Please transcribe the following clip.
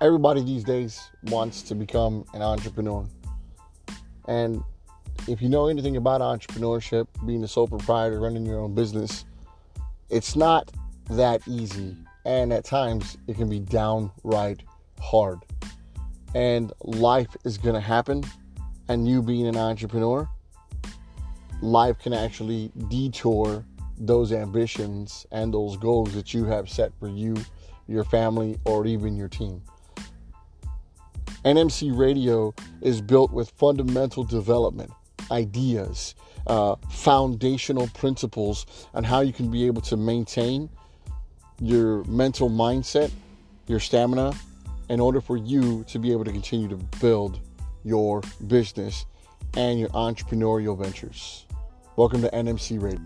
everybody these days wants to become an entrepreneur. And if you know anything about entrepreneurship, being a sole proprietor, running your own business, it's not that easy. And at times, it can be downright hard. And life is going to happen. And you being an entrepreneur, life can actually detour those ambitions and those goals that you have set for you, your family, or even your team. NMC Radio is built with fundamental development, ideas, uh, foundational principles on how you can be able to maintain your mental mindset, your stamina, in order for you to be able to continue to build your business and your entrepreneurial ventures. Welcome to NMC Radio.